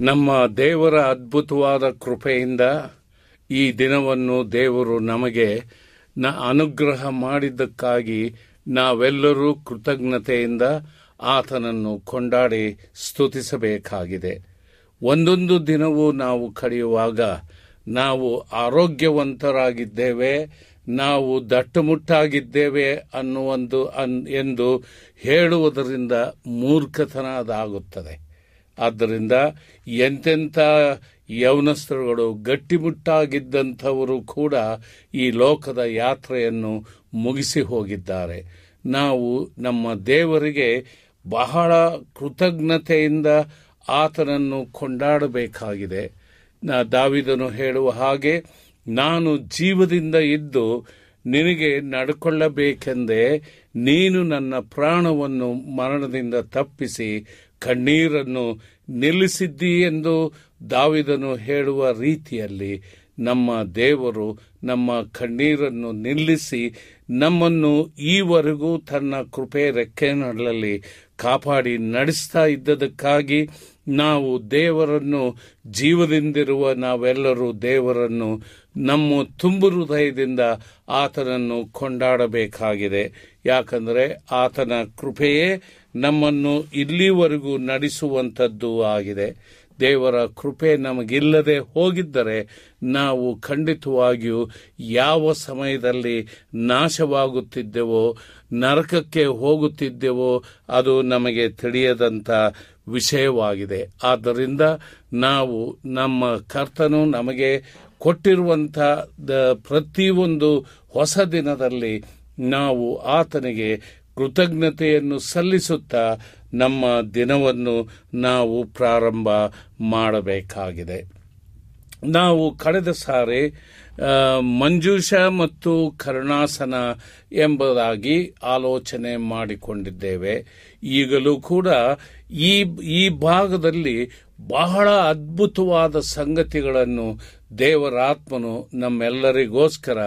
ನಮ್ಮ ದೇವರ ಅದ್ಭುತವಾದ ಕೃಪೆಯಿಂದ ಈ ದಿನವನ್ನು ದೇವರು ನಮಗೆ ನ ಅನುಗ್ರಹ ಮಾಡಿದ್ದಕ್ಕಾಗಿ ನಾವೆಲ್ಲರೂ ಕೃತಜ್ಞತೆಯಿಂದ ಆತನನ್ನು ಕೊಂಡಾಡಿ ಸ್ತುತಿಸಬೇಕಾಗಿದೆ. ಒಂದೊಂದು ದಿನವೂ ನಾವು ಕಳೆಯುವಾಗ ನಾವು ಆರೋಗ್ಯವಂತರಾಗಿದ್ದೇವೆ, ನಾವು ದಟ್ಟುಮುಟ್ಟಾಗಿದ್ದೇವೆ ಅನ್ನುವೊಂದು ಅನ್, ಎಂದು ಹೇಳುವುದರಿಂದ ಮೂರ್ಖತನ ಅದಾಗುತ್ತದೆ. ಆದ್ದರಿಂದ ಎಂತೆಂಥ ಯೌನಸ್ಥರುಗಳು ಗಟ್ಟಿಮುಟ್ಟಾಗಿದ್ದಂಥವರು ಕೂಡ ಈ ಲೋಕದ ಯಾತ್ರೆಯನ್ನು ಮುಗಿಸಿ ಹೋಗಿದ್ದಾರೆ. ನಾವು ನಮ್ಮ ದೇವರಿಗೆ ಬಹಳ ಕೃತಜ್ಞತೆಯಿಂದ ಆತನನ್ನು ಕೊಂಡಾಡಬೇಕಾಗಿದೆ. ದಾವಿದನು ಹೇಳುವ ಹಾಗೆ, ನಾನು ಜೀವದಿಂದ ಇದ್ದು ನಿನಗೆ ನಡ್ಕೊಳ್ಳಬೇಕೆಂದೇ ನೀನು ನನ್ನ ಪ್ರಾಣವನ್ನು ಮರಣದಿಂದ ತಪ್ಪಿಸಿ ಕಣ್ಣೀರನ್ನು ನಿಲ್ಲಿಸಿದ್ದಿ ಎಂದು ದಾವಿದನು ಹೇಳುವ ರೀತಿಯಲ್ಲಿ ನಮ್ಮ ದೇವರು ನಮ್ಮ ಕಣ್ಣೀರನ್ನು ನಿಲ್ಲಿಸಿ ನಮ್ಮನ್ನು ಈವರೆಗೂ ತನ್ನ ಕೃಪೆ ರೆಕ್ಕೆನಗಳಲ್ಲಿ ಕಾಪಾಡಿ ನಡೆಸ್ತಾ ಇದ್ದದಕ್ಕಾಗಿ ನಾವು ದೇವರನ್ನು ಜೀವದಿಂದಿರುವ ನಾವೆಲ್ಲರೂ ದೇವರನ್ನು ನಮ್ಮ ತುಂಬು ಹೃದಯದಿಂದ ಆತನನ್ನು ಕೊಂಡಾಡಬೇಕಾಗಿದೆ. ಯಾಕಂದರೆ ಆತನ ಕೃಪೆಯೇ ನಮ್ಮನ್ನು ಇಲ್ಲಿವರೆಗೂ ನಡೆಸುವಂಥದ್ದು ಆಗಿದೆ. ದೇವರ ಕೃಪೆ ನಮಗಿಲ್ಲದೆ ಹೋಗಿದ್ದರೆ ನಾವು ಖಂಡಿತವಾಗಿಯೂ ಯಾವ ಸಮಯದಲ್ಲಿ ನಾಶವಾಗುತ್ತಿದ್ದೆವೋ, ನರಕಕ್ಕೆ ಹೋಗುತ್ತಿದ್ದೆವೋ, ಅದು ನಮಗೆ ತಿಳಿಯದಂಥ ವಿಷಯವಾಗಿದೆ. ಆದ್ದರಿಂದ ನಾವು ನಮ್ಮ ಕರ್ತನು ನಮಗೆ ಕೊಟ್ಟಿರುವಂಥ ಪ್ರತಿಯೊಂದು ಹೊಸ ದಿನದಲ್ಲಿ ನಾವು ಆತನಿಗೆ ಕೃತಜ್ಞತೆಯನ್ನು ಸಲ್ಲಿಸುತ್ತಾ ನಮ್ಮ ದಿನವನ್ನು ನಾವು ಪ್ರಾರಂಭ ಮಾಡಬೇಕಾಗಿದೆ. ನಾವು ಕಳೆದ ಸಾರಿ ಮಂಜೂಷ ಮತ್ತು ಕರುಣಾಸನ ಎಂಬುದಾಗಿ ಆಲೋಚನೆ ಮಾಡಿಕೊಂಡಿದ್ದೇವೆ. ಈಗಲೂ ಕೂಡ ಈ ಈ ಭಾಗದಲ್ಲಿ ಬಹಳ ಅದ್ಭುತವಾದ ಸಂಗತಿಗಳನ್ನು ದೇವರಾತ್ಮನು ನಮ್ಮೆಲ್ಲರಿಗೋಸ್ಕರ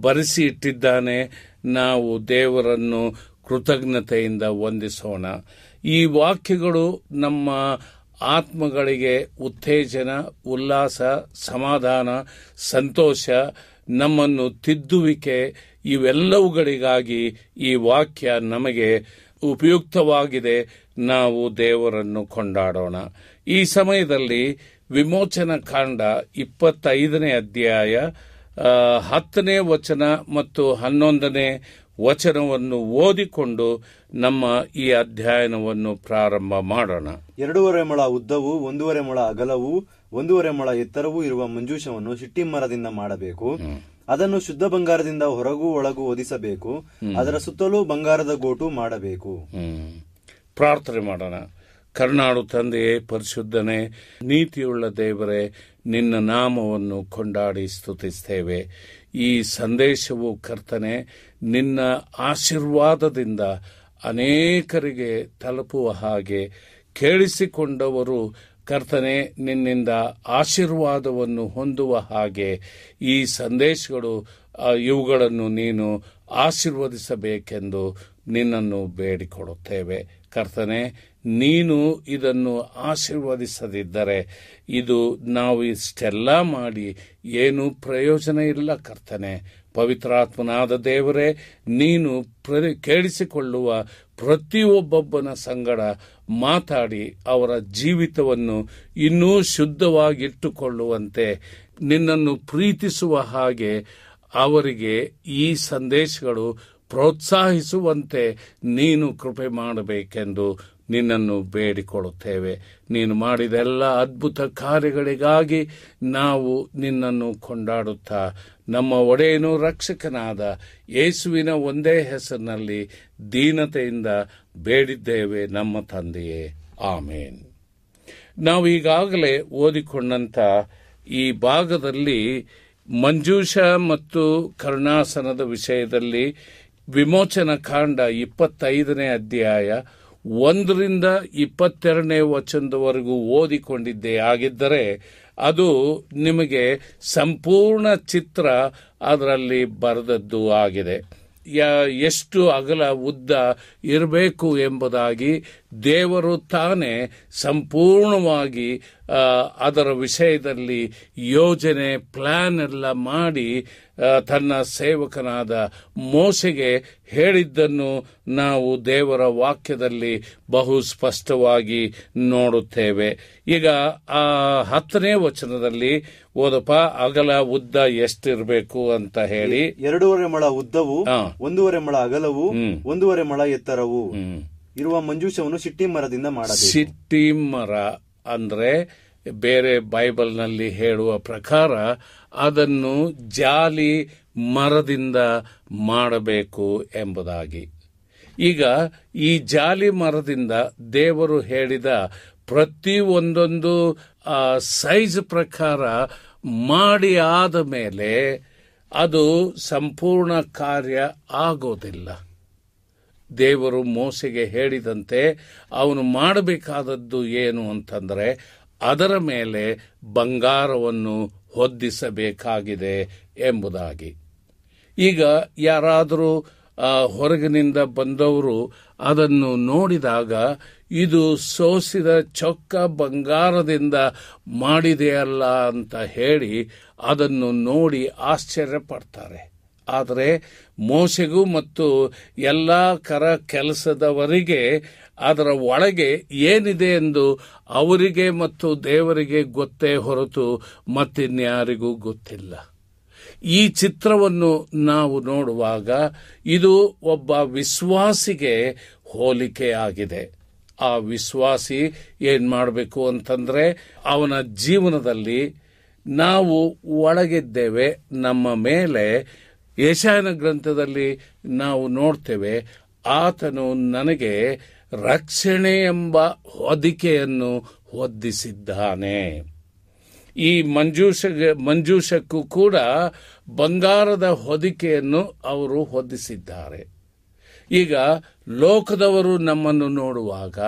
ಬರೆಸಿ ಇಟ್ಟಿದ್ದಾನೆ. ನಾವು ದೇವರನ್ನು ಕೃತಜ್ಞತೆಯಿಂದ ವಂದಿಸೋಣ. ಈ ವಾಕ್ಯಗಳು ನಮ್ಮ ಆತ್ಮಗಳಿಗೆ ಉತ್ತೇಜನ, ಉಲ್ಲಾಸ, ಸಮಾಧಾನ, ಸಂತೋಷ, ನಮ್ಮನ್ನು ತಿದ್ದುವಿಕೆ ಇವೆಲ್ಲವುಗಳಿಗಾಗಿ ಈ ವಾಕ್ಯ ನಮಗೆ ಉಪಯುಕ್ತವಾಗಿದೆ. ನಾವು ದೇವರನ್ನು ಕೊಂಡಾಡೋಣ. ಈ ಸಮಯದಲ್ಲಿ ವಿಮೋಚನ ಕಾಂಡ ಇಪ್ಪತ್ತೈದನೇ ಅಧ್ಯಾಯ ಹತ್ತನೇ ವಚನ ಮತ್ತು ಹನ್ನೊಂದನೇ ವಚನವನ್ನು ಓದಿಕೊಂಡು ನಮ್ಮ ಈ ಅಧ್ಯಯನವನ್ನು ಪ್ರಾರಂಭ ಮಾಡೋಣ. ಎರಡೂವರೆ ಮೊಳ ಉದ್ದವು ಒಂದೂವರೆ ಮೊಳ ಅಗಲವು ಒಂದೂವರೆ ಮೊಳ ಎತ್ತರವೂ ಇರುವ ಮಂಜೂಷವನ್ನು ಸಿಟ್ಟಿ ಮರದಿಂದ ಮಾಡಬೇಕು ಅದನ್ನು ಶುದ್ಧ ಬಂಗಾರದಿಂದ ಹೊರಗೂ ಒಳಗೂ ಓದಿಸಬೇಕು ಅದರ ಸುತ್ತಲೂ ಬಂಗಾರದ ಗೋಟು ಮಾಡಬೇಕು. ಪ್ರಾರ್ಥನೆ ಮಾಡೋಣ. ಕರ್ನಾಡು ತಂದೆಯೇ ಪರಿಶುದ್ಧನೇ ನೀತಿಯುಳ್ಳ ದೇವರೇ ನಿನ್ನ ನಾಮವನ್ನು ಕೊಂಡಾಡಿ ಸ್ತುತಿಸ್ತೇವೆ. ಈ ಸಂದೇಶವು ಕರ್ತನೆ, ನಿನ್ನ ಆಶೀರ್ವಾದದಿಂದ ಅನೇಕರಿಗೆ ತಲುಪುವ ಹಾಗೆ ಕೇಳಿಸಿಕೊಂಡವರು ಕರ್ತನೆ, ನಿನ್ನಿಂದ ಆಶೀರ್ವಾದವನ್ನು ಹೊಂದುವ ಹಾಗೆ ಈ ಸಂದೇಶಗಳು ಇವುಗಳನ್ನು ನೀನು ಆಶೀರ್ವದಿಸಬೇಕೆಂದು ನಿನ್ನನ್ನು ಬೇಡಿಕೊಡುತ್ತೇವೆ ಕರ್ತನೆ ನೀನು ಇದನ್ನು ಆಶೀರ್ವದಿಸದಿದ್ದರೆ ಇದು ನಾವು ಇಷ್ಟೆಲ್ಲ ಮಾಡಿ ಏನು ಪ್ರಯೋಜನ ಇಲ್ಲ ಕರ್ತನೆ. ಪವಿತ್ರಾತ್ಮನಾದ ದೇವರೇ, ನೀನು ಕೇಳಿಸಿಕೊಳ್ಳುವ ಪ್ರತಿಯೊಬ್ಬೊಬ್ಬನ ಸಂಗಡ ಮಾತಾಡಿ ಅವರ ಜೀವಿತವನ್ನು ಇನ್ನೂ ಶುದ್ಧವಾಗಿಟ್ಟುಕೊಳ್ಳುವಂತೆ ನಿನ್ನನ್ನು ಪ್ರೀತಿಸುವ ಹಾಗೆ ಅವರಿಗೆ ಈ ಸಂದೇಶಗಳು ಪ್ರೋತ್ಸಾಹಿಸುವಂತೆ ನೀನು ಕೃಪೆ ಮಾಡಬೇಕೆಂದು ನಿನ್ನನ್ನು ಬೇಡಿಕೊಳ್ಳುತ್ತೇವೆ. ನೀನು ಮಾಡಿದ ಎಲ್ಲ ಅದ್ಭುತ ಕಾರ್ಯಗಳಿಗಾಗಿ ನಾವು ನಿನ್ನನ್ನು ಕೊಂಡಾಡುತ್ತಾ. ನಮ್ಮ ಒಡೆಯನು ರಕ್ಷಕನಾದ ಯೇಸುವಿನ ಒಂದೇ ಹೆಸರಿನಲ್ಲಿ ದೀನತೆಯಿಂದ ಬೇಡಿದ್ದೇವೆ ನಮ್ಮ ತಂದೆಯೇ. ಆಮೇನ್. ನಾವು ಈಗಾಗಲೇ ಓದಿಕೊಂಡಂತ ಈ ಭಾಗದಲ್ಲಿ ಮಂಜೂಷ ಮತ್ತು ಕರುಣಾಸನದ ವಿಷಯದಲ್ಲಿ ವಿಮೋಚನ ಕಾಂಡ ಇಪ್ಪತ್ತೈದನೇ ಅಧ್ಯಾಯ ಒಂದರಿಂದ ಇಪ್ಪತ್ತೆರಡನೇ ವಚನದವರೆಗೂ ಓದಿಕೊಂಡಿದ್ದೆ ಆಗಿದ್ದರೆ ಅದು ನಿಮಗೆ ಸಂಪೂರ್ಣ ಚಿತ್ರ ಅದರಲ್ಲಿ ಬರೆದದ್ದು ಆಗಿದೆ. ಎಷ್ಟು ಅಗಲ ಉದ್ದ ಇರಬೇಕು ಎಂಬುದಾಗಿ ದೇವರು ತಾನೇ ಸಂಪೂರ್ಣವಾಗಿ ಅದರ ವಿಷಯದಲ್ಲಿ ಯೋಜನೆ ಪ್ಲಾನ್ ಎಲ್ಲ ಮಾಡಿ ತನ್ನ ಸೇವಕನಾದ ಮೋಸೆಗೆ ಹೇಳಿದ್ದನ್ನು ನಾವು ದೇವರ ವಾಕ್ಯದಲ್ಲಿ ಬಹು ಸ್ಪಷ್ಟವಾಗಿ ನೋಡುತ್ತೇವೆ. ಈಗ ಆ ಹತ್ತನೇ ವಚನದಲ್ಲಿ ಓದಪ್ಪ ಅಗಲ ಉದ್ದ ಎಷ್ಟಿರಬೇಕು ಅಂತ ಹೇಳಿ. ಎರಡೂವರೆ ಮಳ ಉದ್ದವು. ಒಂದೂವರೆ ಮಳ ಅಗಲವು. ಒಂದೂವರೆ ಮಳ ಎತ್ತರವು. ಇರುವ ಮಂಜೂಷವನ್ನು ಸಿಟ್ಟಿ ಮರದಿಂದ ಮಾಡ ಸಿಟ್ಟಿ ಮರ ಅಂದ್ರೆ ಬೇರೆ ಬೈಬಲ್ನಲ್ಲಿ ಹೇಳುವ ಪ್ರಕಾರ ಅದನ್ನು ಜಾಲಿ ಮರದಿಂದ ಮಾಡಬೇಕು ಎಂಬುದಾಗಿ. ಈಗ ಈ ಜಾಲಿ ಮರದಿಂದ ದೇವರು ಹೇಳಿದ ಪ್ರತಿ ಒಂದೊಂದು ಸೈಜ್ ಪ್ರಕಾರ ಮಾಡಿ ಆದ ಮೇಲೆ ಅದು ಸಂಪೂರ್ಣ ಕಾರ್ಯ ಆಗೋದಿಲ್ಲ. ದೇವರು ಮೋಸೆಗೆ ಹೇಳಿದಂತೆ ಅವನು ಮಾಡಬೇಕಾದದ್ದು ಏನು ಅಂತಂದರೆ ಅದರ ಮೇಲೆ ಬಂಗಾರವನ್ನು ಹೊದ್ದಿಸಬೇಕಾಗಿದೆ ಎಂಬುದಾಗಿ. ಈಗ ಯಾರಾದರೂ ಹೊರಗಿನಿಂದ ಬಂದವರು ಅದನ್ನು ನೋಡಿದಾಗ ಇದು ಸೋಸಿದ ಚೊಕ್ಕ ಬಂಗಾರದಿಂದ ಮಾಡಿದೆಯಲ್ಲ ಅಂತ ಹೇಳಿ ಅದನ್ನು ನೋಡಿ ಆಶ್ಚರ್ಯ ಪಡ್ತಾರೆ ಆದರೆ ಮೋಸೆಗೂ ಮತ್ತು ಎಲ್ಲ ಕರ ಕೆಲಸದವರಿಗೆ, ಅದರ ಒಳಗೆ ಏನಿದೆ ಎಂದು ಅವರಿಗೆ ಮತ್ತು ದೇವರಿಗೆ ಗೊತ್ತೇ ಹೊರತು ಮತ್ತಿನ್ಯಾರಿಗೂ ಗೊತ್ತಿಲ್ಲ. ಈ ಚಿತ್ರವನ್ನು ನಾವು ನೋಡುವಾಗ ಇದು ಒಬ್ಬ ವಿಶ್ವಾಸಿಗೆ ಹೋಲಿಕೆಯಾಗಿದೆ. ಆ ವಿಶ್ವಾಸಿ ಏನ್ ಮಾಡಬೇಕು ಅಂತಂದ್ರೆ, ಅವನ ಜೀವನದಲ್ಲಿ ನಾವು ಒಳಗಿದ್ದೇವೆ, ನಮ್ಮ ಮೇಲೆ ಯಶಾಯನ ಗ್ರಂಥದಲ್ಲಿ ನಾವು ನೋಡ್ತೇವೆ, ಆತನು ನನಗೆ ರಕ್ಷಣೆ ಎಂಬ ಹೊದಿಕೆಯನ್ನು ಹೊದ್ದಿಸಿದ್ದಾನೆ. ಈ ಮಂಜೂಷ ಮಂಜೂಷಕ್ಕೂ ಕೂಡ ಬಂಗಾರದ ಹೊದಿಕೆಯನ್ನು ಅವರು ಹೊದಿಸಿದ್ದಾರೆ ಈಗ ಲೋಕದವರು ನಮ್ಮನ್ನು ನೋಡುವಾಗ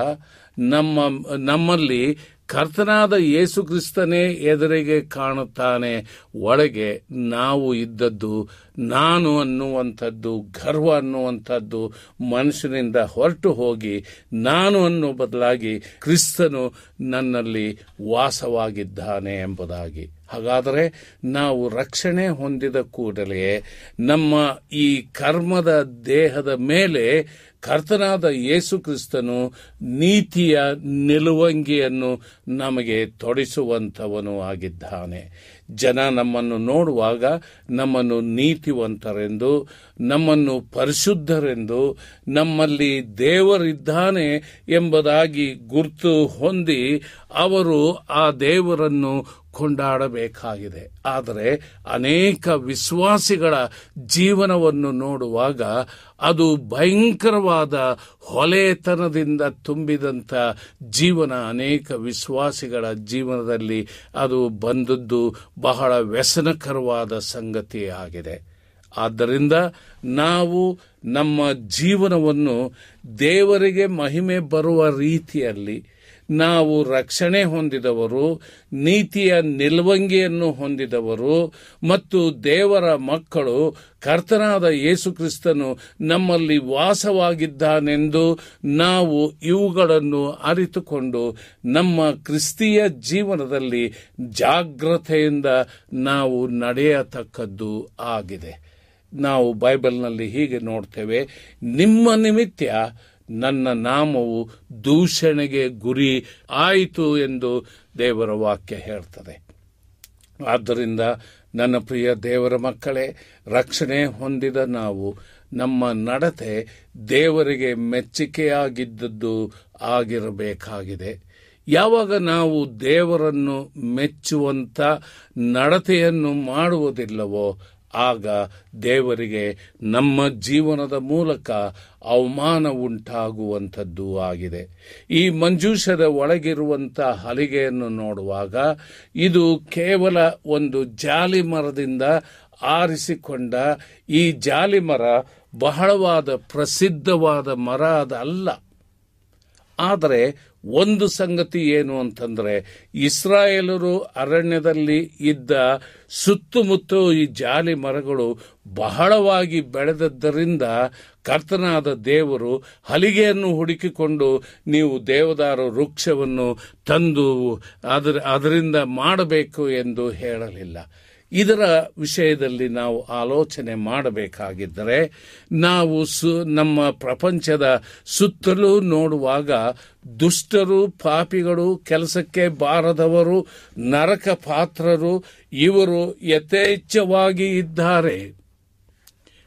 ನಮ್ಮ, ನಮ್ಮಲ್ಲಿ ಕರ್ತನಾದ ಯೇಸು ಕ್ರಿಸ್ತನೇ ಎದುರಿಗೆ ಕಾಣುತ್ತಾನೆ. ಒಳಗೆ ನಾವು ಇದ್ದದ್ದು, ನಾನು ಅನ್ನುವಂಥದ್ದು, ಗರ್ವ ಅನ್ನುವಂಥದ್ದು, ಮನುಷ್ಯನಿಂದ ಹೊರಟು ಹೋಗಿ ನಾನು ಅನ್ನು ಬದಲಾಗಿ ಕ್ರಿಸ್ತನು ನನ್ನಲ್ಲಿ ವಾಸವಾಗಿದ್ದಾನೆ ಎಂಬುದಾಗಿ. ಹಾಗಾದರೆ ನಾವು ರಕ್ಷಣೆ ಹೊಂದಿದ ಕೂಡಲೇ ನಮ್ಮ ಈ ಕರ್ಮದ ದೇಹದ ಮೇಲೆ ಕರ್ತನಾದ ಯೇಸು ಕ್ರಿಸ್ತನು ನೀತಿಯ ನಿಲುವಂಗಿಯನ್ನು ನಮಗೆ ತೊಡಿಸುವಂಥವನು ಆಗಿದ್ದಾನೆ. ಜನ ನಮ್ಮನ್ನು ನೋಡುವಾಗ ನಮ್ಮನ್ನು ನೀತಿವಂತರೆಂದು, ನಮ್ಮನ್ನು ಪರಿಶುದ್ಧರೆಂದು, ನಮ್ಮಲ್ಲಿ ದೇವರಿದ್ದಾನೆ ಎಂಬುದಾಗಿ ಗುರ್ತು ಹೊಂದಿ ಅವರು ಆ ದೇವರನ್ನು ಕೊಂಡಾಡಬೇಕಾಗಿದೆ. ಆದರೆ ಅನೇಕ ವಿಶ್ವಾಸಿಗಳ ಜೀವನವನ್ನು ನೋಡುವಾಗ ಅದು ಭಯಂಕರವಾದ ಹೊಲೆತನದಿಂದ ತುಂಬಿದಂಥ ಜೀವನ ಅನೇಕ ವಿಶ್ವಾಸಿಗಳ ಜೀವನದಲ್ಲಿ ಅದು ಬಂದದ್ದು ಬಹಳ ವ್ಯಸನಕರವಾದ ಸಂಗತಿ ಆಗಿದೆ. ಆದ್ದರಿಂದ ನಾವು ನಮ್ಮ ಜೀವನವನ್ನು ದೇವರಿಗೆ ಮಹಿಮೆ ಬರುವ ರೀತಿಯಲ್ಲಿ ನಾವು ರಕ್ಷಣೆ ಹೊಂದಿದವರು, ನೀತಿಯ ನಿಲ್ವಂಗಿಯನ್ನು ಹೊಂದಿದವರು ಮತ್ತು ದೇವರ ಮಕ್ಕಳು ಕರ್ತನಾದ ಯೇಸು ಕ್ರಿಸ್ತನು ನಮ್ಮಲ್ಲಿ ವಾಸವಾಗಿದ್ದಾನೆಂದು ನಾವು ಇವುಗಳನ್ನು ಅರಿತುಕೊಂಡು ನಮ್ಮ ಕ್ರಿಸ್ತೀಯ ಜೀವನದಲ್ಲಿ ಜಾಗ್ರತೆಯಿಂದ ನಾವು ನಡೆಯತಕ್ಕದ್ದು ಆಗಿದೆ. ನಾವು ಬೈಬಲ್ನಲ್ಲಿ ಹೀಗೆ ನೋಡ್ತೇವೆ, ನಿಮ್ಮ ನಿಮಿತ್ತ ನನ್ನ ನಾಮವು ದೂಷಣೆಗೆ ಗುರಿ ಆಯಿತು ಎಂದು ದೇವರ ವಾಕ್ಯ ಹೇಳ್ತದೆ. ಆದ್ದರಿಂದ ನನ್ನ ಪ್ರಿಯ ದೇವರ ಮಕ್ಕಳೇ, ರಕ್ಷಣೆ ಹೊಂದಿದ ನಾವು ನಮ್ಮ ನಡತೆ ದೇವರಿಗೆ ಮೆಚ್ಚುಗೆಯಾಗಿದ್ದದ್ದು ಆಗಿರಬೇಕಾಗಿದೆ. ಯಾವಾಗ ನಾವು ದೇವರನ್ನು ಮೆಚ್ಚುವಂಥ ನಡತೆಯನ್ನು ಮಾಡುವುದಿಲ್ಲವೋ ಆಗ ದೇವರಿಗೆ ನಮ್ಮ ಜೀವನದ ಮೂಲಕ ಅವಮಾನ ಉಂಟಾಗುವಂಥದ್ದು ಆಗಿದೆ. ಈ ಮಂಜೂಷದ ಒಳಗಿರುವಂಥ ಹಲಿಗೆಯನ್ನು ನೋಡುವಾಗ ಇದು ಕೇವಲ ಒಂದು ಜಾಲಿ ಮರದಿಂದ ಆರಿಸಿಕೊಂಡ ಈ ಜಾಲಿ ಮರ ಬಹಳವಾದ ಪ್ರಸಿದ್ಧವಾದ ಮರ ಅದಲ್ಲ ಆದರೆ ಒಂದು ಸಂಗತಿ ಏನು ಅಂತಂದ್ರೆ, ಇಸ್ರಾಯೇಲರು ಅರಣ್ಯದಲ್ಲಿ ಇದ್ದ ಸುತ್ತಮುತ್ತ ಈ ಜಾಲಿ ಮರಗಳು ಬಹಳವಾಗಿ ಬೆಳೆದದ್ದರಿಂದ ಕರ್ತನಾದ ದೇವರು ಹಲಿಗೆಯನ್ನು ಹುಡುಕಿಕೊಂಡು ನೀವು ದೇವದಾರ ವೃಕ್ಷವನ್ನು ತಂದು ಅದರ ಅದರಿಂದ ಮಾಡಬೇಕು ಎಂದು ಹೇಳಲಿಲ್ಲ. ಇದರ ವಿಷಯದಲ್ಲಿ ನಾವು ಆಲೋಚನೆ ಮಾಡಬೇಕಾಗಿದ್ದರೆ ನಾವು ಸು ನಮ್ಮ ಪ್ರಪಂಚದ ಸುತ್ತಲೂ ನೋಡುವಾಗ ದುಷ್ಟರು, ಪಾಪಿಗಳು, ಕೆಲಸಕ್ಕೆ ಬಾರದವರು ನರಕ ಪಾತ್ರರು ಇವರು ಯಥೇಚ್ಛವಾಗಿ ಇದ್ದಾರೆ.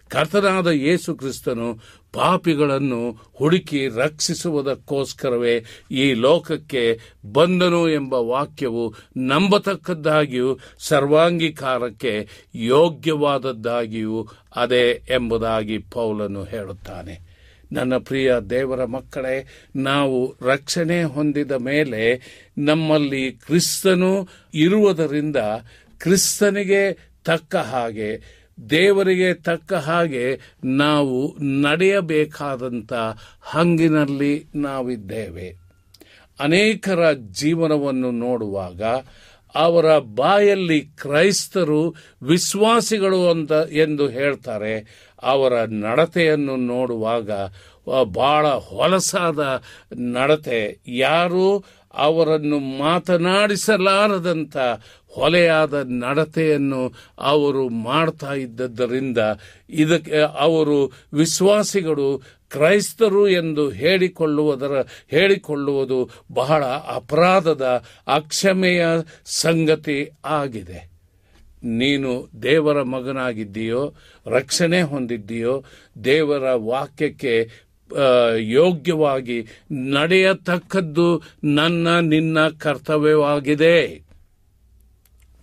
ಕರ್ತನಾದ ಯೇಸು ಕ್ರಿಸ್ತನು ಪಾಪಿಗಳನ್ನು ಹುಡುಕಿ ರಕ್ಷಿಸುವುದಕ್ಕೋಸ್ಕರವೇ ಈ ಲೋಕಕ್ಕೆ ಬಂದನು ಎಂಬ ವಾಕ್ಯವು ನಂಬತಕ್ಕದ್ದಾಗಿಯೂ ಸರ್ವಾಂಗೀಕಾರಕ್ಕೆ ಯೋಗ್ಯವಾದದ್ದಾಗಿಯೂ ಅದೇ ಎಂಬುದಾಗಿ ಪೌಲನು ಹೇಳುತ್ತಾನೆ. ನನ್ನ ಪ್ರಿಯ ದೇವರ ಮಕ್ಕಳೇ, ನಾವು ರಕ್ಷಣೆ ಹೊಂದಿದ ಮೇಲೆ ನಮ್ಮಲ್ಲಿ ಕ್ರಿಸ್ತನು ಇರುವುದರಿಂದ ಕ್ರಿಸ್ತನಿಗೆ ತಕ್ಕ ಹಾಗೆ ದೇವರಿಗೆ ತಕ್ಕ ಹಾಗೆ ನಾವು ನಡೆಯಬೇಕಾದಂಥ ಹಂಗಿನಲ್ಲಿ ನಾವಿದ್ದೇವೆ. ಅನೇಕರ ಜೀವನವನ್ನು ನೋಡುವಾಗ ಅವರ ಬಾಯಲ್ಲಿ ಕ್ರೈಸ್ತರು ವಿಶ್ವಾಸಿಗಳು ಅಂತ ಎಂದು ಹೇಳ್ತಾರೆ. ಅವರ ನಡತೆಯನ್ನು ನೋಡುವಾಗ ಬಹಳ ಹೊಲಸಾದ ನಡತೆ. ಯಾರು ಅವರನ್ನು ಮಾತನಾಡಿಸಲಾರದಂಥ ಹೊಲೆಯಾದ ನಡತೆಯನ್ನು ಅವರು ಮಾಡ್ತಾ ಇದ್ದದ್ದರಿಂದ ಇದಕ್ಕೆ ಅವರು ವಿಶ್ವಾಸಿಗಳು ಕ್ರೈಸ್ತರು ಎಂದು ಹೇಳಿಕೊಳ್ಳುವುದರ ಹೇಳಿಕೊಳ್ಳುವುದು ಬಹಳ ಅಪರಾಧದ ಅಕ್ಷಮೆಯ ಸಂಗತಿ ಆಗಿದೆ. ನೀನು ದೇವರ ಮಗನಾಗಿದ್ದೀಯೋ, ರಕ್ಷಣೆ ಹೊಂದಿದ್ದೀಯೋ, ದೇವರ ವಾಕ್ಯಕ್ಕೆ ಯೋಗ್ಯವಾಗಿ ನಡೆಯತಕ್ಕದ್ದು ನನ್ನ, ನಿನ್ನ ಕರ್ತವ್ಯವಾಗಿದೆ.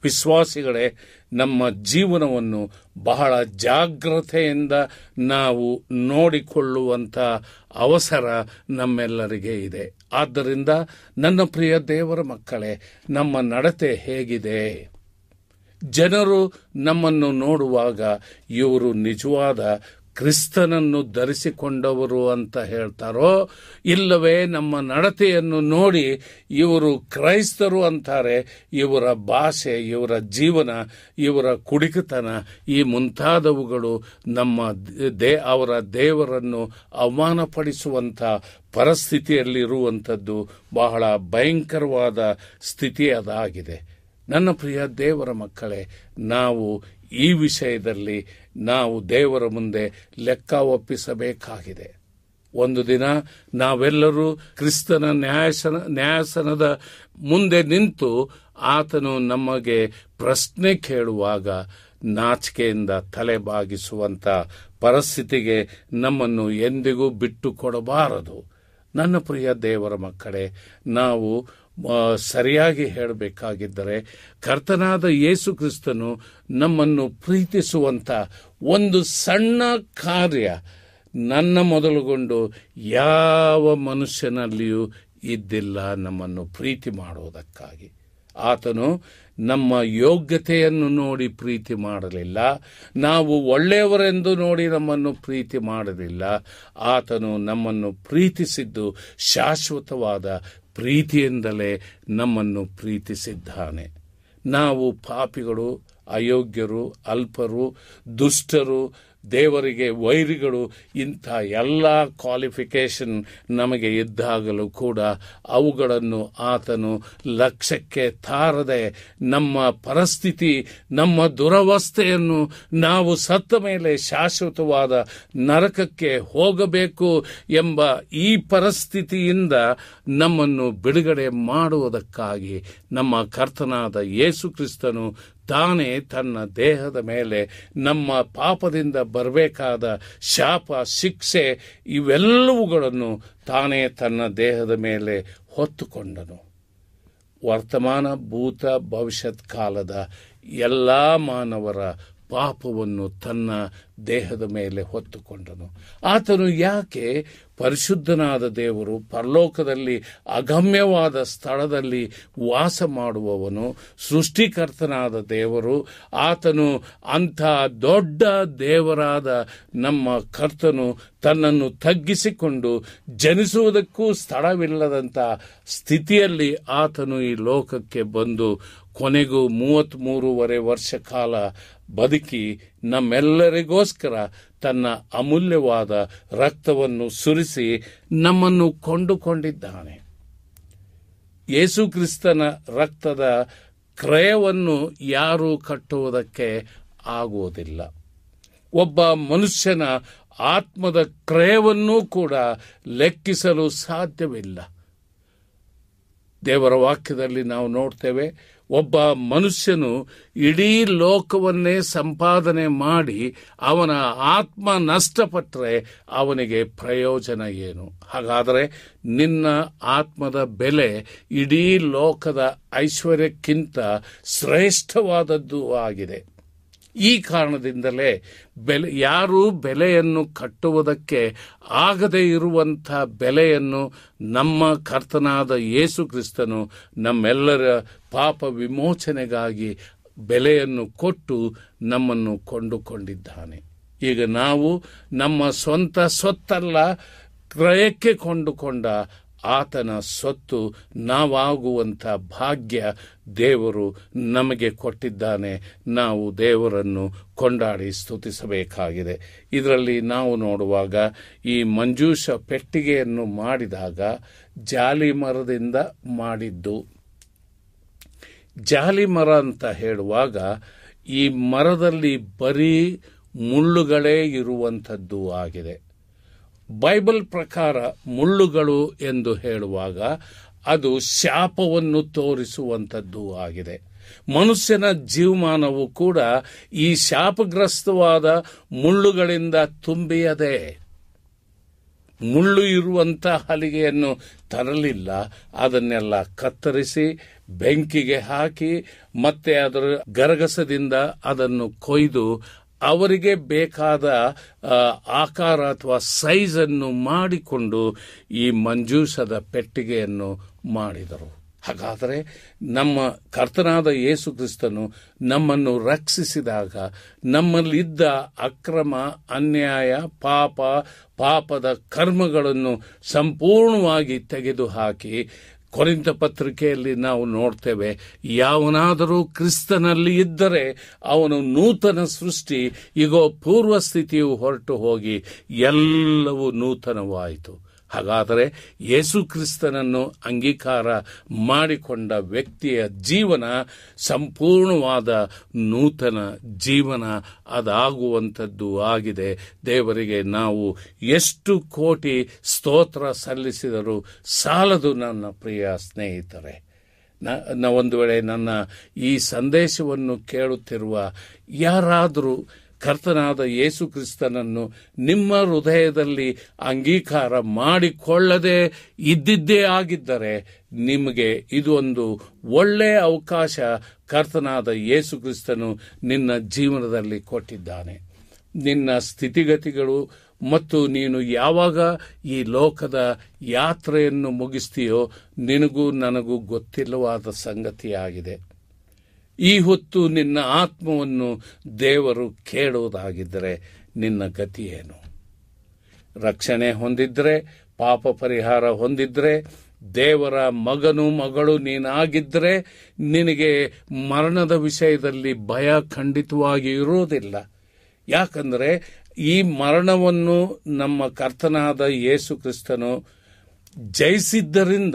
ವಿಶ್ವಾಸಿಗಳೇ, ನಮ್ಮ ಜೀವನವನ್ನು ಬಹಳ ಜಾಗ್ರತೆಯಿಂದ ನಾವು ನೋಡಿಕೊಳ್ಳುವಂಥ ಅವಸರ ನಮ್ಮೆಲ್ಲರಿಗೆ ಇದೆ. ಆದ್ದರಿಂದ ನನ್ನ ಪ್ರಿಯ ದೇವರ ಮಕ್ಕಳೇ, ನಮ್ಮ ನಡತೆ ಹೇಗಿದೆ? ಜನರು ನಮ್ಮನ್ನು ನೋಡುವಾಗ ಇವರು ನಿಜವಾದ ಕ್ರಿಸ್ತನನ್ನು ಧರಿಸಿಕೊಂಡವರು ಅಂತ ಹೇಳ್ತಾರೋ ಇಲ್ಲವೇ ನಮ್ಮ ನಡತೆಯನ್ನು ನೋಡಿ ಇವರು ಕ್ರೈಸ್ತರು ಅಂತಾರೆ. ಇವರ ಭಾಷೆ, ಇವರ ಜೀವನ, ಇವರ ಕುಡಿಕತನ, ಈ ಮುಂತಾದವುಗಳು ನಮ್ಮ ದೇ, ಅವರ ದೇವರನ್ನು ಅವಮಾನಪಡಿಸುವಂಥ ಪರಿಸ್ಥಿತಿಯಲ್ಲಿರುವಂಥದ್ದು ಬಹಳ ಭಯಂಕರವಾದ ಸ್ಥಿತಿ ಅದಾಗಿದೆ. ನನ್ನ ಪ್ರಿಯ ದೇವರ ಮಕ್ಕಳೇ, ನಾವು ಈ ವಿಷಯದಲ್ಲಿ ನಾವು ದೇವರ ಮುಂದೆ ಲೆಕ್ಕ ಒಪ್ಪಿಸಬೇಕಾಗಿದೆ. ಒಂದು ದಿನ ನಾವೆಲ್ಲರೂ ಕ್ರಿಸ್ತನ ನ್ಯಾಯಸನ ನ್ಯಾಯಸನದ ಮುಂದೆ ನಿಂತು ಆತನು ನಮಗೆ ಪ್ರಶ್ನೆ ಕೇಳುವಾಗ ನಾಚಿಕೆಯಿಂದ ತಲೆ ಬಾಗಿಸುವಂಥ ಪರಿಸ್ಥಿತಿಗೆ ನಮ್ಮನ್ನು ಎಂದಿಗೂ ಬಿಟ್ಟು ಕೊಡಬಾರದು ನನ್ನ ಪ್ರಿಯ ದೇವರ ಮಕ್ಕಳೇ, ನಾವು ಸರಿಯಾಗಿ ಹೇಳಬೇಕಾಗಿದ್ದರೆ ಕರ್ತನಾದ ಯೇಸು ಕ್ರಿಸ್ತನು ನಮ್ಮನ್ನು ಪ್ರೀತಿಸುವಂಥ ಒಂದು ಸಣ್ಣ ಕಾರ್ಯ ನನ್ನ ಮೊದಲುಗೊಂಡು ಯಾವ ಮನುಷ್ಯನಲ್ಲಿಯೂ ಇದ್ದಿಲ್ಲ ನಮ್ಮನ್ನು ಪ್ರೀತಿ ಮಾಡುವುದಕ್ಕಾಗಿ. ಆತನು ನಮ್ಮ ಯೋಗ್ಯತೆಯನ್ನು ನೋಡಿ ಪ್ರೀತಿ ಮಾಡಲಿಲ್ಲ. ನಾವು ಒಳ್ಳೆಯವರೆಂದು ನೋಡಿ ನಮ್ಮನ್ನು ಪ್ರೀತಿ ಮಾಡಲಿಲ್ಲ. ಆತನು ನಮ್ಮನ್ನು ಪ್ರೀತಿಸಿದ್ದು ಶಾಶ್ವತವಾದ ಪ್ರೀತಿಯಿಂದಲೇ ನಮ್ಮನ್ನು ಪ್ರೀತಿಸಿದ್ದಾನೆ. ನಾವು ಪಾಪಿಗಳು ಅಯೋಗ್ಯರು ಅಲ್ಪರು ದುಷ್ಟರು ದೇವರಿಗೆ ವೈರಿಗಳು ಇಂಥ ಎಲ್ಲ ಕ್ವಾಲಿಫಿಕೇಶನ್ ನಮಗೆ ಇದ್ದಾಗಲೂ ಕೂಡ ಅವುಗಳನ್ನು ಆತನು ಲಕ್ಷ್ಯಕ್ಕೆ ತಾರದೆ ನಮ್ಮ ಪರಿಸ್ಥಿತಿ, ನಮ್ಮ ದುರವಸ್ಥೆಯನ್ನು ನಾವು ಸತ್ತ ಮೇಲೆ ಶಾಶ್ವತವಾದ ನರಕಕ್ಕೆ ಹೋಗಬೇಕು ಎಂಬ ಈ ಪರಿಸ್ಥಿತಿಯಿಂದ ನಮ್ಮನ್ನು ಬಿಡುಗಡೆ ಮಾಡುವುದಕ್ಕಾಗಿ ನಮ್ಮ ಕರ್ತನಾದ ಯೇಸು ತಾನೇ ತನ್ನ ದೇಹದ ಮೇಲೆ ನಮ್ಮ ಪಾಪದಿಂದ ಬರಬೇಕಾದ ಶಾಪ, ಶಿಕ್ಷೆ ಇವೆಲ್ಲವುಗಳನ್ನು ತಾನೇ ತನ್ನ ದೇಹದ ಮೇಲೆ ಹೊತ್ತುಕೊಂಡನು. ವರ್ತಮಾನ, ಭೂತ, ಭವಿಷ್ಯತ್ ಕಾಲದ ಎಲ್ಲ ಮಾನವರ ಪಾಪವನ್ನು ತನ್ನ ದೇಹದ ಮೇಲೆ ಹೊತ್ತುಕೊಂಡನು. ಆತನು ಯಾಕೆ ಪರಿಶುದ್ಧನಾದ ದೇವರು ಪರಲೋಕದಲ್ಲಿ ಅಗಮ್ಯವಾದ ಸ್ಥಳದಲ್ಲಿ ವಾಸ ಮಾಡುವವನು? ಸೃಷ್ಟಿಕರ್ತನಾದ ದೇವರು, ಆತನು ಅಂಥ ದೊಡ್ಡ ದೇವರಾದ ನಮ್ಮ ಕರ್ತನು ತನ್ನನ್ನು ತಗ್ಗಿಸಿಕೊಂಡು ಜನಿಸುವುದಕ್ಕೂ ಸ್ಥಳವಿಲ್ಲದಂಥ ಸ್ಥಿತಿಯಲ್ಲಿ ಆತನು ಈ ಲೋಕಕ್ಕೆ ಬಂದು ಕೊನೆಗೂ ಮೂವತ್ತ್ಮೂರುವರೆ ವರ್ಷ ಕಾಲ ಬದುಕಿ ನಮ್ಮೆಲ್ಲರಿಗೋಸ್ಕರ ತನ್ನ ಅಮೂಲ್ಯವಾದ ರಕ್ತವನ್ನು ಸುರಿಸಿ ನಮ್ಮನ್ನು ಕೊಂಡುಕೊಂಡಿದ್ದಾನೆ. ಯೇಸು ಕ್ರಿಸ್ತನ ರಕ್ತದ ಕ್ರಯವನ್ನು ಯಾರೂ ಕಟ್ಟುವುದಕ್ಕೆ ಆಗುವುದಿಲ್ಲ. ಒಬ್ಬ ಮನುಷ್ಯನ ಆತ್ಮದ ಕ್ರಯವನ್ನೂ ಕೂಡ ಲೆಕ್ಕಿಸಲು ಸಾಧ್ಯವಿಲ್ಲ. ದೇವರ ವಾಕ್ಯದಲ್ಲಿ ನಾವು ನೋಡ್ತೇವೆ ಒಬ್ಬ ಮನುಷ್ಯನು ಇಡೀ ಲೋಕವನ್ನೇ ಸಂಪಾದನೆ ಮಾಡಿ ಅವನ ಆತ್ಮ ನಷ್ಟಪಟ್ಟರೆ ಅವನಿಗೆ ಪ್ರಯೋಜನ ಏನು? ಹಾಗಾದರೆ ನಿನ್ನ ಆತ್ಮದ ಬೆಲೆ ಇಡೀ ಲೋಕದ ಐಶ್ವರ್ಯಕ್ಕಿಂತ ಶ್ರೇಷ್ಠವಾದದ್ದು ಆಗಿದೆ. ಈ ಕಾರಣದಿಂದಲೇ ಬೆಲೆ, ಯಾರು ಬೆಲೆಯನ್ನು ಕಟ್ಟುವುದಕ್ಕೆ ಆಗದೇ ಇರುವಂಥ ಬೆಲೆಯನ್ನು ನಮ್ಮ ಕರ್ತನಾದ ಯೇಸು ಕ್ರಿಸ್ತನು ನಮ್ಮೆಲ್ಲರ ಪಾಪ ವಿಮೋಚನೆಗಾಗಿ ಬೆಲೆಯನ್ನು ಕೊಟ್ಟು ನಮ್ಮನ್ನು ಕೊಂಡುಕೊಂಡಿದ್ದಾನೆ. ಈಗ ನಾವು ನಮ್ಮ ಸ್ವಂತ ಸೊತ್ತಲ್ಲ ಕ್ರಯಕ್ಕೆ ಕೊಂಡುಕೊಂಡ ಆತನ ಸೊತ್ತು ನಾವಾಗುವಂಥ ಭಾಗ್ಯ ದೇವರು ನಮಗೆ ಕೊಟ್ಟಿದ್ದಾನೆ. ನಾವು ದೇವರನ್ನು ಕೊಂಡಾಡಿ ಸ್ತುತಿಸಬೇಕಾಗಿದೆ. ಇದರಲ್ಲಿ ನಾವು ನೋಡುವಾಗ ಈ ಮಂಜೂಷ ಪೆಟ್ಟಿಗೆಯನ್ನು ಮಾಡಿದಾಗ ಜಾಲಿ ಮರದಿಂದ ಮಾಡಿದ್ದು. ಜಾಲಿ ಮರ ಅಂತ ಹೇಳುವಾಗ ಈ ಮರದಲ್ಲಿ ಬರೀ ಮುಳ್ಳುಗಳೇ ಇರುವಂಥದ್ದು ಆಗಿದೆ. ಬೈಬಲ್ ಪ್ರಕಾರ ಮುಳ್ಳುಗಳು ಎಂದು ಹೇಳುವಾಗ ಅದು ಶಾಪವನ್ನು ತೋರಿಸುವಂಥದ್ದು ಆಗಿದೆ. ಮನುಷ್ಯನ ಜೀವಮಾನವು ಕೂಡ ಈ ಶಾಪಗ್ರಸ್ತವಾದ ಮುಳ್ಳುಗಳಿಂದ ತುಂಬಿಯದೆ, ಮುಳ್ಳು ಇರುವಂಥ ಹಲಿಗೆಯನ್ನು ತರಲಿಲ್ಲ. ಅದನ್ನೆಲ್ಲ ಕತ್ತರಿಸಿ, ಬೆಂಕಿಗೆ ಹಾಕಿ, ಮತ್ತೆ ಅದರ ಗರಗಸದಿಂದ ಅದನ್ನು ಕೊಯ್ದು ಅವರಿಗೆ ಬೇಕಾದ ಆಕಾರ ಅಥವಾ ಸೈಜನ್ನು ಮಾಡಿಕೊಂಡು ಈ ಮಂಜೂಷದ ಪೆಟ್ಟಿಗೆಯನ್ನು ಮಾಡಿದರು. ಹಾಗಾದರೆ ನಮ್ಮ ಕರ್ತನಾದ ಯೇಸು ಕ್ರಿಸ್ತನು ನಮ್ಮನ್ನು ರಕ್ಷಿಸಿದಾಗ ನಮ್ಮಲ್ಲಿದ್ದ ಅಕ್ರಮ, ಅನ್ಯಾಯ, ಪಾಪ, ಪಾಪದ ಕರ್ಮಗಳನ್ನು ಸಂಪೂರ್ಣವಾಗಿ ತೆಗೆದುಹಾಕಿ ಕೊರಿಂತ ಪತ್ರಿಕೆಯಲ್ಲಿ ನಾವು ನೋಡ್ತೇವೆ, ಯಾವನಾದರೂ ಕ್ರಿಸ್ತನಲ್ಲಿ ಇದ್ದರೆ ಅವನು ನೂತನ ಸೃಷ್ಟಿ ಈಗ ಪೂರ್ವ ಸ್ಥಿತಿಯು ಹೊರಟು ಹೋಗಿ ಎಲ್ಲವೂ ನೂತನವಾಯಿತು. ಹಾಗಾದರೆ ಯೇಸು ಕ್ರಿಸ್ತನನ್ನು ಅಂಗೀಕಾರ ಮಾಡಿಕೊಂಡ ವ್ಯಕ್ತಿಯ ಜೀವನ ಸಂಪೂರ್ಣವಾದ ನೂತನ ಜೀವನ ಅದಾಗುವಂಥದ್ದು ಆಗಿದೆ. ದೇವರಿಗೆ ನಾವು ಎಷ್ಟು ಕೋಟಿ ಸ್ತೋತ್ರ ಸಲ್ಲಿಸಿದರೂ ಸಾಲದು ನನ್ನ ಪ್ರಿಯ ಸ್ನೇಹಿತರೆ. ನ ಒಂದು ವೇಳೆ ನನ್ನ ಈ ಸಂದೇಶವನ್ನು ಕೇಳುತ್ತಿರುವ ಯಾರಾದರೂ ಕರ್ತನಾದ ಯೇಸು ಕ್ರಿಸ್ತನನ್ನು ನಿಮ್ಮ ಹೃದಯದಲ್ಲಿ ಅಂಗೀಕಾರ ಮಾಡಿಕೊಳ್ಳದೆ ಇದ್ದಿದ್ದೇ ಆಗಿದ್ದರೆ ನಿಮಗೆ ಇದೊಂದು ಒಳ್ಳೆಯ ಅವಕಾಶ ಕರ್ತನಾದ ಯೇಸು ಕ್ರಿಸ್ತನು ನಿನ್ನ ಜೀವನದಲ್ಲಿ ಕೊಟ್ಟಿದ್ದಾನೆ. ನಿನ್ನ ಸ್ಥಿತಿಗತಿಗಳು ಮತ್ತು ನೀನು ಯಾವಾಗ ಈ ಲೋಕದ ಯಾತ್ರೆಯನ್ನು ಮುಗಿಸ್ತೀಯೋ ನಿನಗೂ ನನಗೂ ಗೊತ್ತಿಲ್ಲವಾದ ಸಂಗತಿಯಾಗಿದೆ. ಈ ಹೊತ್ತು ನಿನ್ನ ಆತ್ಮವನ್ನು ದೇವರು ಕೇಳುವುದಾಗಿದ್ದರೆ ನಿನ್ನ ಗತಿ ಏನು? ರಕ್ಷಣೆ ಹೊಂದಿದ್ರೆ, ಪಾಪ ಪರಿಹಾರ ಹೊಂದಿದ್ರೆ, ದೇವರ ಮಗನು ಮಗಳು ನೀನಾಗಿದ್ದರೆ ನಿನಗೆ ಮರಣದ ವಿಷಯದಲ್ಲಿ ಭಯ ಖಂಡಿತವಾಗಿ ಇರುವುದಿಲ್ಲ. ಯಾಕಂದರೆ ಈ ಮರಣವನ್ನು ನಮ್ಮ ಕರ್ತನಾದ ಯೇಸು ಕ್ರಿಸ್ತನು ಜಯಿಸಿದ್ದರಿಂದ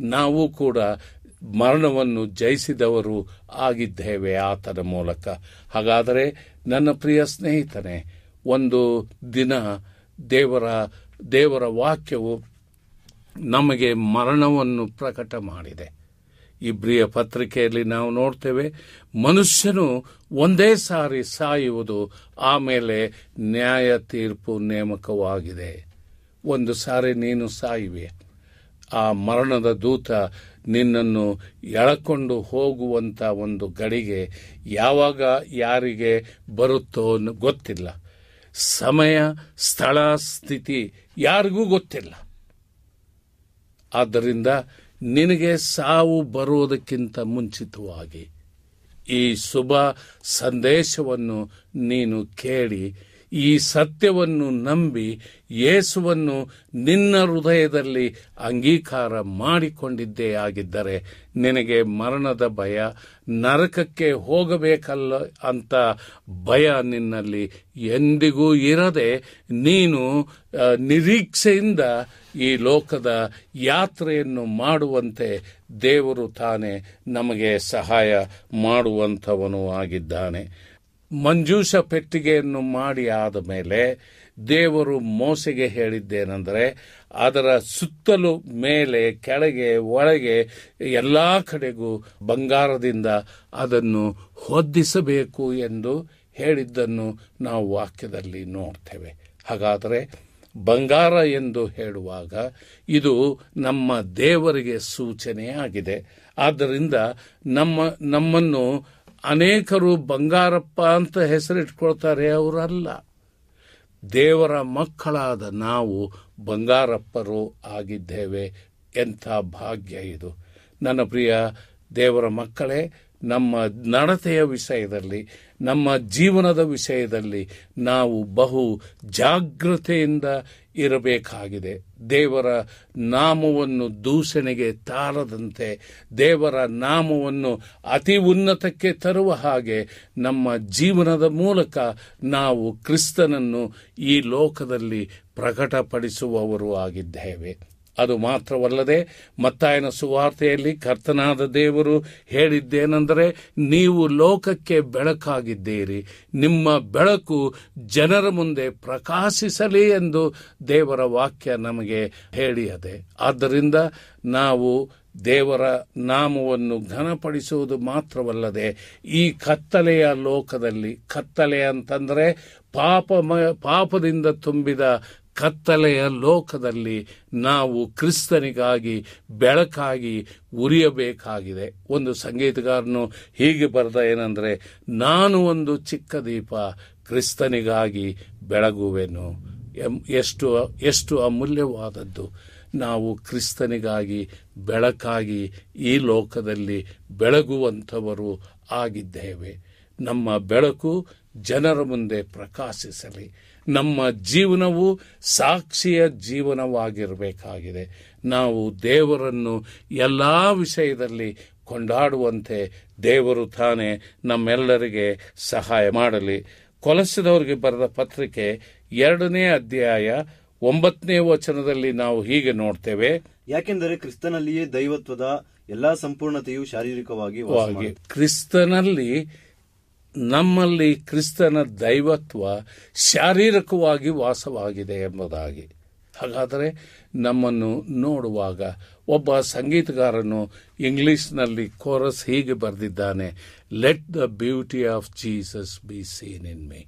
ನಾವು ಕೂಡ ಮರಣವನ್ನು ಜಯಿಸಿದವರು ಆಗಿದ್ದೇವೆ ಆತನ ಮೂಲಕ. ಹಾಗಾದರೆ ನನ್ನ ಪ್ರಿಯ ಸ್ನೇಹಿತನೇ, ಒಂದು ದಿನ ದೇವರ ದೇವರ ವಾಕ್ಯವು ನಮಗೆ ಮರಣವನ್ನು ಪ್ರಕಟ ಮಾಡಿದೆ. ಇಬ್ರಿಯ ಪತ್ರಿಕೆಯಲ್ಲಿ ನಾವು ನೋಡ್ತೇವೆ, ಮನುಷ್ಯನು ಒಂದೇ ಸಾರಿ ಸಾಯುವುದು ಆಮೇಲೆ ನ್ಯಾಯ ತೀರ್ಪು ನೇಮಕವಾಗಿದೆ. ಒಂದು ಸಾರಿ ನೀನು ಸಾಯುವೆ. ಆ ಮರಣದ ದೂತ ನಿನ್ನನ್ನು ಎಳಕೊಂಡು ಹೋಗುವಂತ ಒಂದು ಗಡಿಗೆ ಯಾವಾಗ ಯಾರಿಗೆ ಬರುತ್ತೋ ಗೊತ್ತಿಲ್ಲ. ಸಮಯ, ಸ್ಥಳ, ಸ್ಥಿತಿ ಯಾರಿಗೂ ಗೊತ್ತಿಲ್ಲ. ಆದ್ದರಿಂದ ನಿನಗೆ ಸಾವು ಬರುವುದಕ್ಕಿಂತ ಮುಂಚಿತವಾಗಿ ಈ ಶುಭ ಸಂದೇಶವನ್ನು ನೀನು ಕೇಳಿ ಈ ಸತ್ಯವನ್ನು ನಂಬಿ ಯೇಸುವನ್ನು ನಿನ್ನ ಹೃದಯದಲ್ಲಿ ಅಂಗೀಕಾರ ಮಾಡಿಕೊಂಡಿದ್ದೇ ಆಗಿದ್ದರೆ ನಿನಗೆ ಮರಣದ ಭಯ, ನರಕಕ್ಕೆ ಹೋಗಬೇಕಲ್ಲ ಅಂತ ಭಯ ನಿನ್ನಲ್ಲಿ ಎಂದಿಗೂ ಇರದೆ ನೀನು ನಿರೀಕ್ಷೆಯಿಂದ ಈ ಲೋಕದ ಯಾತ್ರೆಯನ್ನು ಮಾಡುವಂತೆ ದೇವರು ತಾನೇ ನಮಗೆ ಸಹಾಯ ಮಾಡುವಂಥವನು ಆಗಿದ್ದಾನೆ. ಮಂಜೂಷ ಪೆಟ್ಟಿಗೆಯನ್ನು ಮಾಡಿ ಆದ ಮೇಲೆ ದೇವರು ಮೋಸೆಗೆ ಹೇಳಿದ್ದೇನೆಂದರೆ, ಅದರ ಸುತ್ತಲೂ ಮೇಲೆ, ಕೆಳಗೆ, ಒಳಗೆ, ಎಲ್ಲ ಕಡೆಗೂ ಬಂಗಾರದಿಂದ ಅದನ್ನು ಹೊದ್ದಿಸಬೇಕು ಎಂದು ಹೇಳಿದ್ದನ್ನು ನಾವು ವಾಕ್ಯದಲ್ಲಿ ನೋಡ್ತೇವೆ. ಹಾಗಾದರೆ ಬಂಗಾರ ಎಂದು ಹೇಳುವಾಗ ಇದು ನಮ್ಮ ದೇವರಿಗೆ ಸೂಚನೆಯಾಗಿದೆ. ಆದ್ದರಿಂದ ನಮ್ಮ ನಮ್ಮನ್ನು ಅನೇಕರು ಬಂಗಾರಪ್ಪ ಅಂತ ಹೆಸರಿಟ್ಕೊಳ್ತಾರೆ, ಅವರಲ್ಲ. ದೇವರ ಮಕ್ಕಳಾದ ನಾವು ಬಂಗಾರಪ್ಪರು ಆಗಿದ್ದೇವೆ ಎಂಥ ಭಾಗ್ಯ ಇದು. ನನ್ನ ಪ್ರಿಯ ದೇವರ ಮಕ್ಕಳೇ ನಮ್ಮ ನಡತೆಯ ವಿಷಯದಲ್ಲಿ, ನಮ್ಮ ಜೀವನದ ವಿಷಯದಲ್ಲಿ ನಾವು ಬಹು ಜಾಗ್ರತೆಯಿಂದ ಇರಬೇಕಾಗಿದೆ. ದೇವರ ನಾಮವನ್ನು ದೂಷಣೆಗೆ ತಾರದಂತೆ, ದೇವರ ನಾಮವನ್ನು ಅತಿ ಉನ್ನತಕ್ಕೆ ತರುವ ಹಾಗೆ ನಮ್ಮ ಜೀವನದ ಮೂಲಕ ನಾವು ಕ್ರಿಸ್ತನನ್ನು ಈ ಲೋಕದಲ್ಲಿ ಪ್ರಕಟಪಡಿಸುವವರು ಆಗಿದ್ದೇವೆ. ಅದು ಮಾತ್ರವಲ್ಲದೆ ಮತ್ತಾಯನ ಸುವಾರ್ತೆಯಲ್ಲಿ ಕರ್ತನಾದ ದೇವರು ಹೇಳಿದ್ದೇನೆಂದರೆ ನೀವು ಲೋಕಕ್ಕೆ ಬೆಳಕಾಗಿದ್ದೀರಿ. ನಿಮ್ಮ ಬೆಳಕು ಜನರ ಮುಂದೆ ಪ್ರಕಾಶಿಸಲಿ ಎಂದು ದೇವರ ವಾಕ್ಯ ನಮಗೆ ಹೇಳಿಯದೆ. ಆದ್ದರಿಂದ ನಾವು ದೇವರ ನಾಮವನ್ನು ಘನಪಡಿಸುವುದು ಮಾತ್ರವಲ್ಲದೆ ಈ ಕತ್ತಲೆಯ ಲೋಕದಲ್ಲಿ ಕತ್ತಲೆ ಅಂತಂದರೆ ಪಾಪ ಪಾಪದಿಂದ ತುಂಬಿದ ಕತ್ತಲೆಯ ಲೋಕದಲ್ಲಿ ನಾವು ಕ್ರಿಸ್ತನಿಗಾಗಿ ಬೆಳಕಾಗಿ ಉರಿಯಬೇಕಾಗಿದೆ. ಒಂದು ಸಂಗೀತಗಾರನು ಹೀಗೆ ಬರೆದ ಏನಂದ್ರೆ, ನಾನು ಒಂದು ಚಿಕ್ಕ ದೀಪ ಕ್ರಿಸ್ತನಿಗಾಗಿ ಬೆಳಗುವೆನು. ಎಷ್ಟು ಎಷ್ಟು ಅಮೂಲ್ಯವಾದದ್ದು. ನಾವು ಕ್ರಿಸ್ತನಿಗಾಗಿ ಬೆಳಕಾಗಿ ಈ ಲೋಕದಲ್ಲಿ ಬೆಳಗುವಂಥವರು ಆಗಿದ್ದೇವೆ. ನಮ್ಮ ಬೆಳಕು ಜನರ ಮುಂದೆ ಪ್ರಕಾಶಿಸಲಿ. ನಮ್ಮ ಜೀವನವು ಸಾಕ್ಷಿಯ ಜೀವನವಾಗಿರಬೇಕಾಗಿದೆ. ನಾವು ದೇವರನ್ನು ಎಲ್ಲ ವಿಷಯದಲ್ಲಿ ಕೊಂಡಾಡುವಂತೆ ದೇವರು ತಾನೇ ನಮ್ಮೆಲ್ಲರಿಗೆ ಸಹಾಯ ಮಾಡಲಿ. ಕೊಲಸದವರಿಗೆ ಬರೆದ ಪತ್ರಿಕೆ ಎರಡನೇ ಅಧ್ಯಾಯ ಒಂಬತ್ತನೇ ವಚನದಲ್ಲಿ ನಾವು ಹೀಗೆ ನೋಡ್ತೇವೆ. ಯಾಕೆಂದರೆ ಕ್ರಿಸ್ತನಲ್ಲಿಯೇ ದೈವತ್ವದ ಎಲ್ಲಾ ಸಂಪೂರ್ಣತೆಯು ಶಾರೀರಿಕವಾಗಿ ಕ್ರಿಸ್ತನಲ್ಲಿ ನಮ್ಮಲ್ಲಿ ಕ್ರಿಸ್ತನ ದೈವತ್ವ ಶಾರೀರಿಕವಾಗಿ ವಾಸವಾಗಿದೆ ಎಂಬುದಾಗಿ. ಹಾಗಾದರೆ ನಮ್ಮನ್ನು ನೋಡುವಾಗ ಒಬ್ಬ ಸಂಗೀತಗಾರನು ಇಂಗ್ಲಿಷ್ನಲ್ಲಿ ಕೋರಸ್ ಹೀಗೆ ಬರೆದಿದ್ದಾನೆ let the beauty of Jesus be seen in me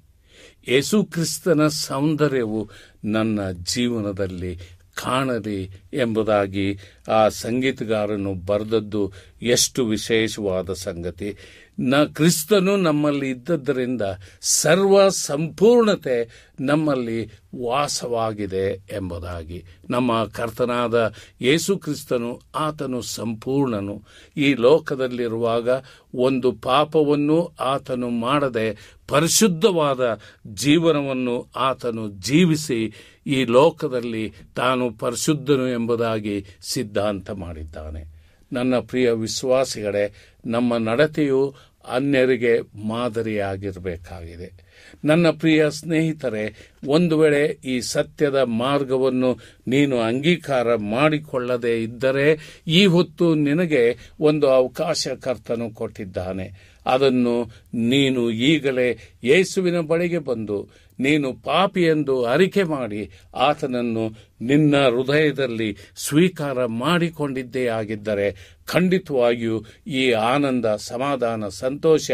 Yesu ಕ್ರಿಸ್ತನ ಸೌಂದರ್ಯವು ನನ್ನ ಜೀವನದಲ್ಲಿ ಕಾಣಲಿ ಎಂಬುದಾಗಿ ಆ ಸಂಗೀತಗಾರನು ಬರೆದದ್ದು ಎಷ್ಟು ವಿಶೇಷವಾದ ಸಂಗತಿ. ನ ಕ್ರಿಸ್ತನು ನಮ್ಮಲ್ಲಿ ಇದ್ದದ್ದರಿಂದ ಸರ್ವ ಸಂಪೂರ್ಣತೆ ನಮ್ಮಲ್ಲಿ ವಾಸವಾಗಿದೆ ಎಂಬುದಾಗಿ. ನಮ್ಮ ಕರ್ತನಾದ ಯೇಸು ಕ್ರಿಸ್ತನು ಆತನು ಸಂಪೂರ್ಣನು. ಈ ಲೋಕದಲ್ಲಿರುವಾಗ ಒಂದು ಪಾಪವನ್ನು ಆತನು ಮಾಡದೆ ಪರಿಶುದ್ಧವಾದ ಜೀವನವನ್ನು ಆತನು ಜೀವಿಸಿ ಈ ಲೋಕದಲ್ಲಿ ತಾನು ಪರಿಶುದ್ಧನು ಎಂಬುದಾಗಿ ಸಿದ್ಧಾಂತ ಮಾಡಿದ್ದಾನೆ. ನನ್ನ ಪ್ರಿಯ ವಿಶ್ವಾಸಿಗಳೇ, ನಮ್ಮ ನಡತೆಯು ಅನ್ಯರಿಗೆ ಮಾದರಿಯಾಗಿರಬೇಕಾಗಿದೆ. ನನ್ನ ಪ್ರಿಯ ಸ್ನೇಹಿತರೆ, ಒಂದು ವೇಳೆ ಈ ಸತ್ಯದ ಮಾರ್ಗವನ್ನು ನೀನು ಅಂಗೀಕಾರ ಮಾಡಿಕೊಳ್ಳದೇ ಇದ್ದರೆ ಈ ಹೊತ್ತು ನಿನಗೆ ಒಂದು ಅವಕಾಶ ಕರ್ತನು ಕೊಟ್ಟಿದ್ದಾನೆ. ಅದನ್ನು ನೀನು ಈಗಲೇ ಯೇಸುವಿನ ಬಳಿಗೆ ಬಂದು ನೀನು ಪಾಪಿ ಎಂದು ಅರಿಕೆ ಮಾಡಿ ಆತನನ್ನು ನಿನ್ನ ಹೃದಯದಲ್ಲಿ ಸ್ವೀಕಾರ ಮಾಡಿಕೊಂಡಿದ್ದೇ ಆಗಿದ್ದರೆ ಖಂಡಿತವಾಗಿಯೂ ಈ ಆನಂದ, ಸಮಾಧಾನ, ಸಂತೋಷ,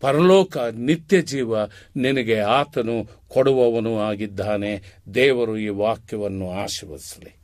ಪರಲೋಕ ನಿತ್ಯ ಜೀವ ನಿನಗೆ ಆತನು ಕೊಡುವವನು ಆಗಿದ್ದಾನೆ. ದೇವರು ಈ ವಾಕ್ಯವನ್ನು ಆಶೀರ್ವದಿಸಲಿ.